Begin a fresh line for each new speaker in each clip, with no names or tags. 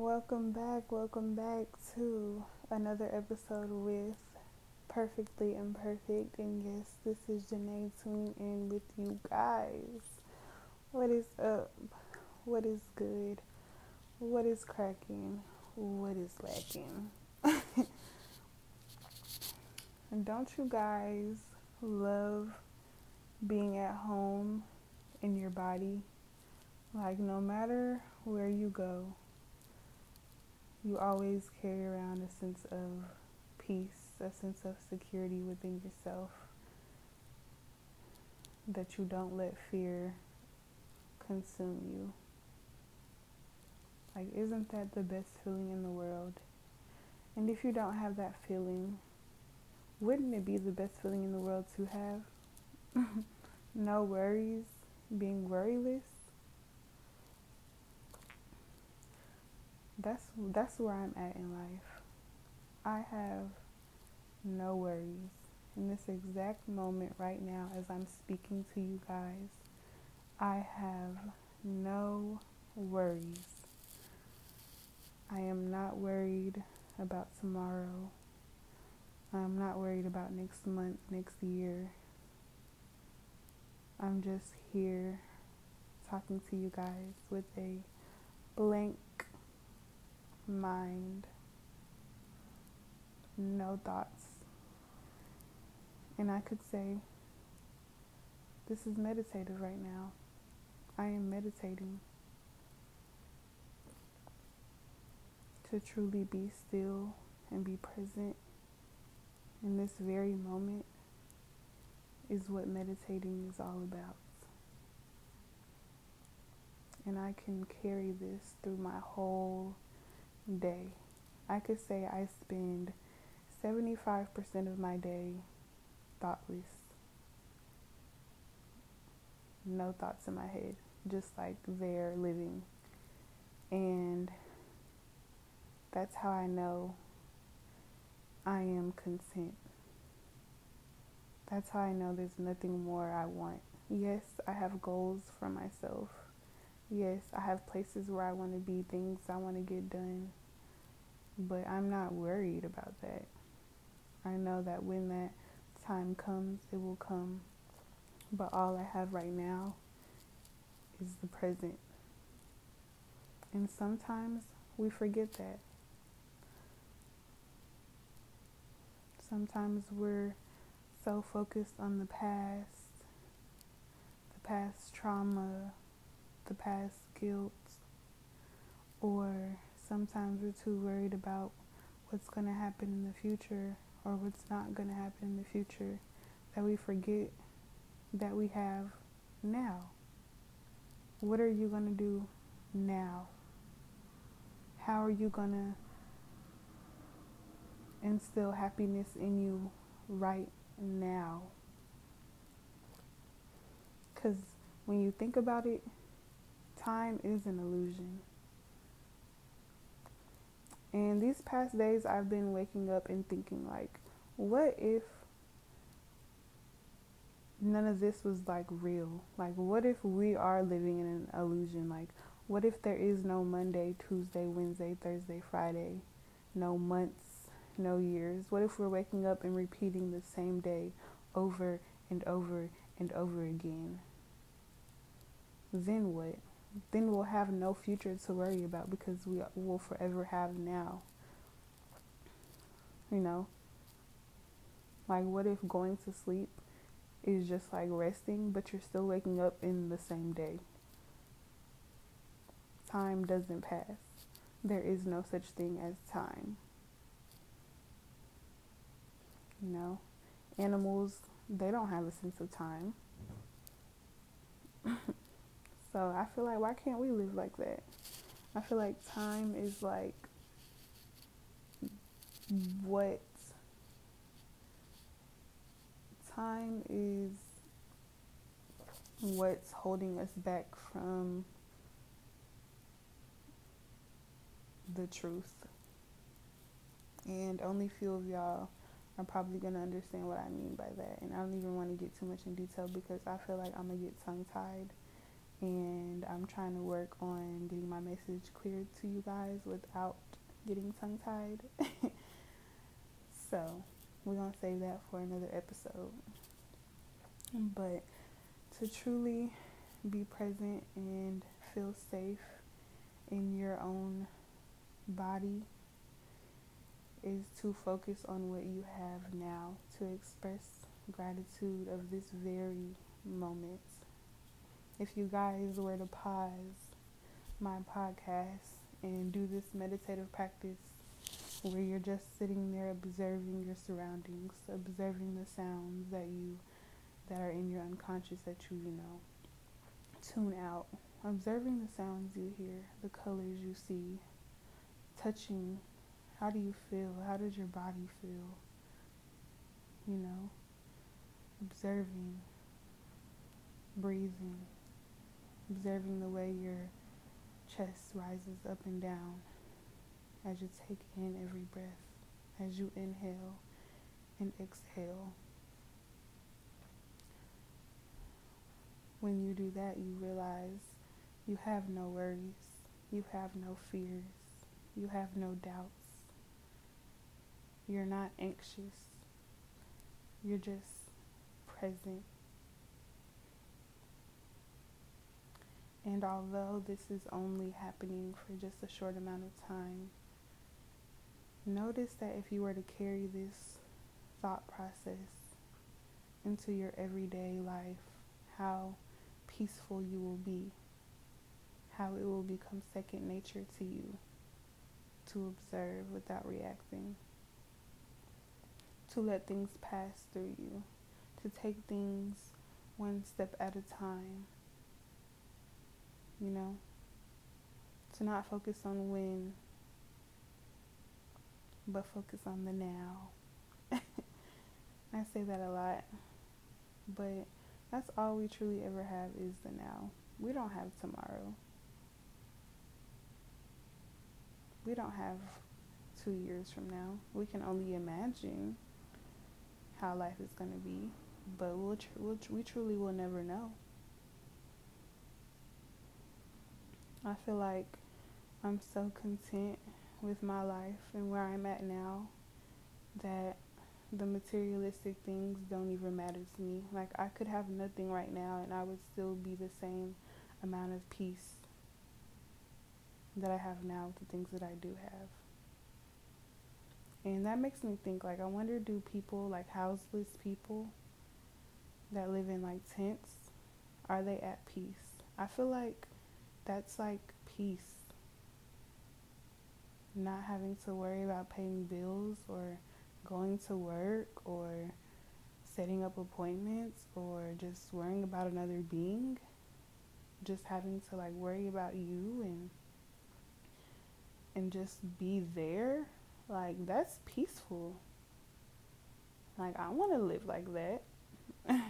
Welcome back, welcome back to another episode with Perfectly Imperfect. And yes, this is Janay tuning in with you guys. What is up? What is good? What is cracking? What is lacking? don't you guys love being at home in your body? Like, no matter where you go, you always carry around a sense of peace, a sense of security within yourself. That you don't let fear consume you. Like, isn't that the best feeling in the world? And if you don't have that feeling, wouldn't it be the best feeling in the world to have? no worries, being worryless? That's that's where I'm at in life. I have no worries in this exact moment right now as I'm speaking to you guys. I have no worries. I am not worried about tomorrow. I'm not worried about next month, next year. I'm just here talking to you guys with a blank mind, no thoughts. And I could say, this is meditative right now. I am meditating to truly be still and be present in this very moment is what meditating is all about. And I can carry this through my whole day. I could say I spend 75% of my day thoughtless. No thoughts in my head, just like they're living. And that's how I know I am content. That's how I know there's nothing more I want. Yes, I have goals for myself. Yes, I have places where I want to be, things I want to get done. But I'm not worried about that. I know that when that time comes, it will come. But all I have right now is the present. And sometimes we forget that. Sometimes we're so focused on the past, the past trauma, the past guilt, or sometimes we're too worried about what's going to happen in the future or what's not going to happen in the future that we forget that we have now. What are you going to do now? How are you going to instill happiness in you right now? Because when you think about it, time is an illusion. And these past days, I've been waking up and thinking, like, what if none of this was like real? Like, what if we are living in an illusion? Like, what if there is no Monday, Tuesday, Wednesday, Thursday, Friday, no months, no years? What if we're waking up and repeating the same day over and over and over again? Then what? Then we'll have no future to worry about because we will forever have now. You know? Like, what if going to sleep is just like resting, but you're still waking up in the same day? Time doesn't pass. There is no such thing as time. You know? Animals, they don't have a sense of time. So I feel like why can't we live like that? I feel like time is like what time is what's holding us back from the truth. And only few of y'all are probably gonna understand what I mean by that. And I don't even want to get too much in detail because I feel like I'm gonna get tongue tied and I'm trying to work on getting my message clear to you guys without getting tongue tied. so, we're going to save that for another episode. But to truly be present and feel safe in your own body is to focus on what you have now, to express gratitude of this very moment. If you guys were to pause my podcast and do this meditative practice where you're just sitting there observing your surroundings, observing the sounds that you that are in your unconscious that you, you know, tune out, observing the sounds you hear, the colors you see, touching how do you feel? How does your body feel? You know, observing, breathing, observing the way your chest rises up and down as you take in every breath, as you inhale and exhale. When you do that, you realize you have no worries, you have no fears, you have no doubts. You're not anxious. You're just present. And although this is only happening for just a short amount of time, notice that if you were to carry this thought process into your everyday life, how peaceful you will be, how it will become second nature to you to observe without reacting to let things pass through you, to take things one step at a time. You know, to not focus on when, but focus on the now. I say that a lot, but that's all we truly ever have is the now. We don't have tomorrow. We don't have two years from now. We can only imagine how life is going to be, but we'll, tr- we'll tr- we truly will never know. I feel like I'm so content with my life and where I'm at now that the materialistic things don't even matter to me. Like, I could have nothing right now and I would still be the same amount of peace that I have now with the things that I do have. And that makes me think like I wonder do people like houseless people that live in like tents are they at peace? I feel like that's like peace. Not having to worry about paying bills or going to work or setting up appointments or just worrying about another being. Just having to like worry about you and and just be there like, that's peaceful. Like, I want to live like that.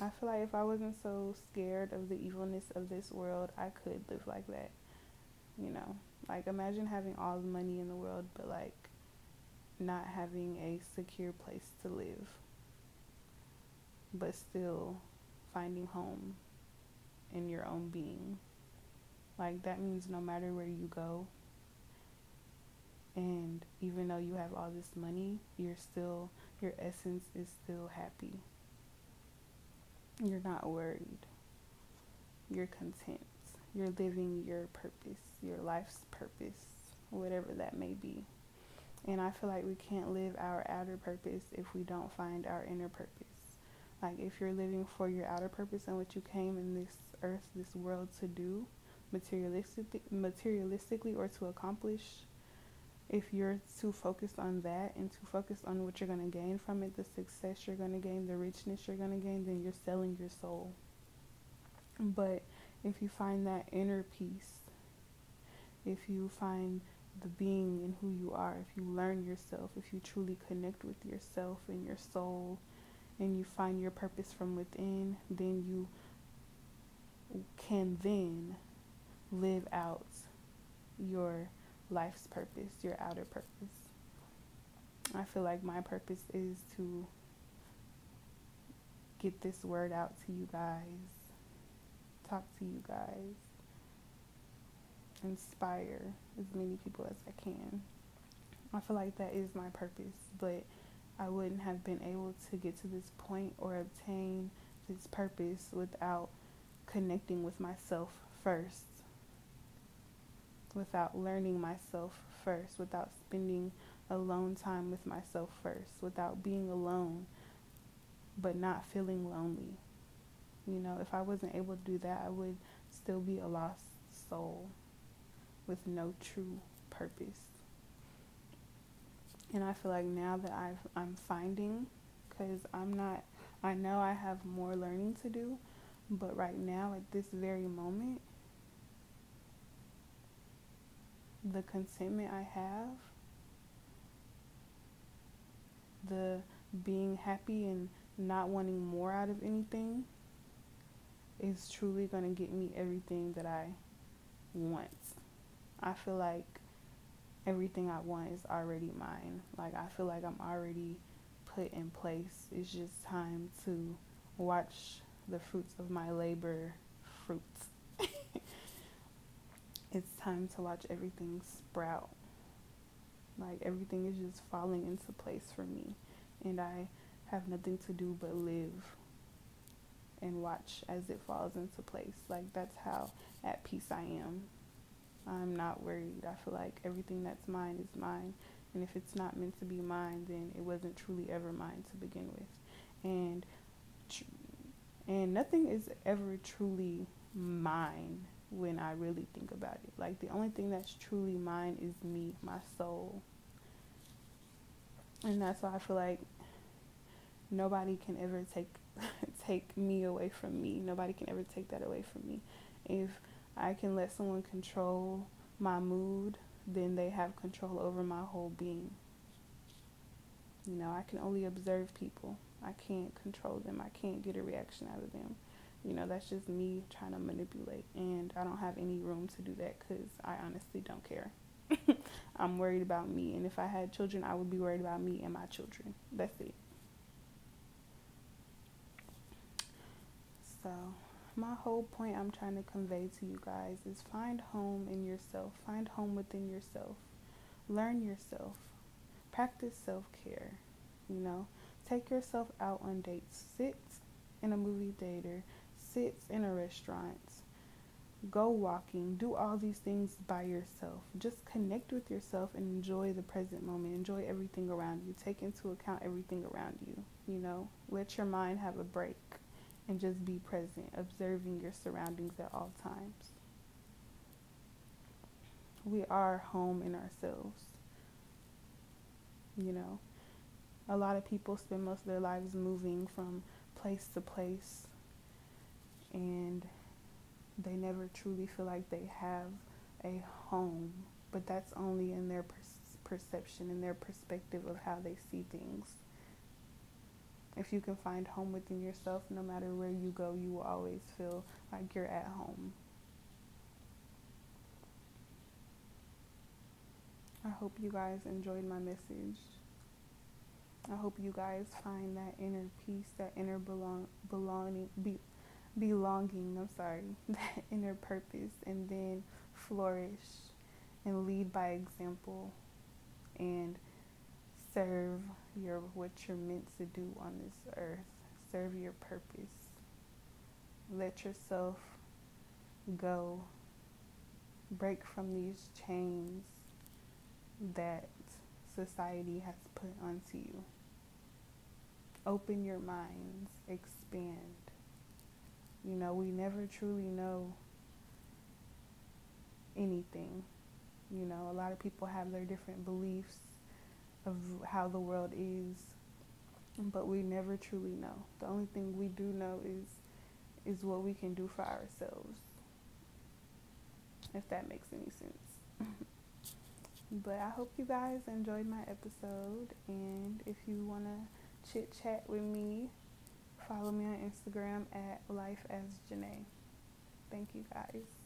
I feel like if I wasn't so scared of the evilness of this world, I could live like that. You know, like imagine having all the money in the world, but like not having a secure place to live, but still finding home in your own being. Like that means no matter where you go, and even though you have all this money, you're still, your essence is still happy. You're not worried. You're content. You're living your purpose, your life's purpose, whatever that may be. And I feel like we can't live our outer purpose if we don't find our inner purpose. Like if you're living for your outer purpose and what you came in this earth, this world to do, materialistic, materialistically or to accomplish, if you're too focused on that and too focused on what you're going to gain from it, the success you're going to gain, the richness you're going to gain, then you're selling your soul. But if you find that inner peace, if you find the being in who you are, if you learn yourself, if you truly connect with yourself and your soul, and you find your purpose from within, then you can then live out your life's purpose, your outer purpose. I feel like my purpose is to get this word out to you guys, talk to you guys, inspire as many people as I can. I feel like that is my purpose, but I wouldn't have been able to get to this point or obtain this purpose without connecting with myself first, without learning myself first, without spending alone time with myself first, without being alone but not feeling lonely. You know, if I wasn't able to do that, I would still be a lost soul with no true purpose. And I feel like now that I've I'm finding cuz I'm not I know I have more learning to do, but right now at this very moment the contentment I have, the being happy and not wanting more out of anything is truly going to get me everything that I want. I feel like everything I want is already mine. Like, I feel like I'm already put in place. It's just time to watch the fruits of my labor fruits. It's time to watch everything sprout. Like, everything is just falling into place for me. And I have nothing to do but live and watch as it falls into place. Like that's how at peace I am. I'm not worried. I feel like everything that's mine is mine. And if it's not meant to be mine, then it wasn't truly ever mine to begin with. And and nothing is ever truly mine when I really think about it. Like the only thing that's truly mine is me, my soul. And that's why I feel like nobody can ever take take me away from me. Nobody can ever take that away from me. If I can let someone control my mood, then they have control over my whole being. You know, I can only observe people. I can't control them. I can't get a reaction out of them. You know, that's just me trying to manipulate. And I don't have any room to do that because I honestly don't care. I'm worried about me. And if I had children, I would be worried about me and my children. That's it. So, my whole point I'm trying to convey to you guys is find home in yourself, find home within yourself, learn yourself, practice self care. You know, take yourself out on dates, sit in a movie theater, sit in a restaurant, go walking, do all these things by yourself. Just connect with yourself and enjoy the present moment. Enjoy everything around you. Take into account everything around you. You know, let your mind have a break and just be present, observing your surroundings at all times. We are home in ourselves. You know, a lot of people spend most of their lives moving from place to place and they never truly feel like they have a home, but that's only in their per- perception and their perspective of how they see things if you can find home within yourself, no matter where you go, you will always feel like you're at home. I hope you guys enjoyed my message. I hope you guys find that inner peace, that inner belong, belonging, be, belonging. I'm sorry, that inner purpose, and then flourish and lead by example, and serve your what you're meant to do on this earth. Serve your purpose. Let yourself go. Break from these chains that society has put onto you. Open your minds, expand. You know, we never truly know anything. You know, a lot of people have their different beliefs of how the world is, but we never truly know. The only thing we do know is is what we can do for ourselves. If that makes any sense. but I hope you guys enjoyed my episode and if you want to chit chat with me, follow me on Instagram at life as Janay. Thank you guys.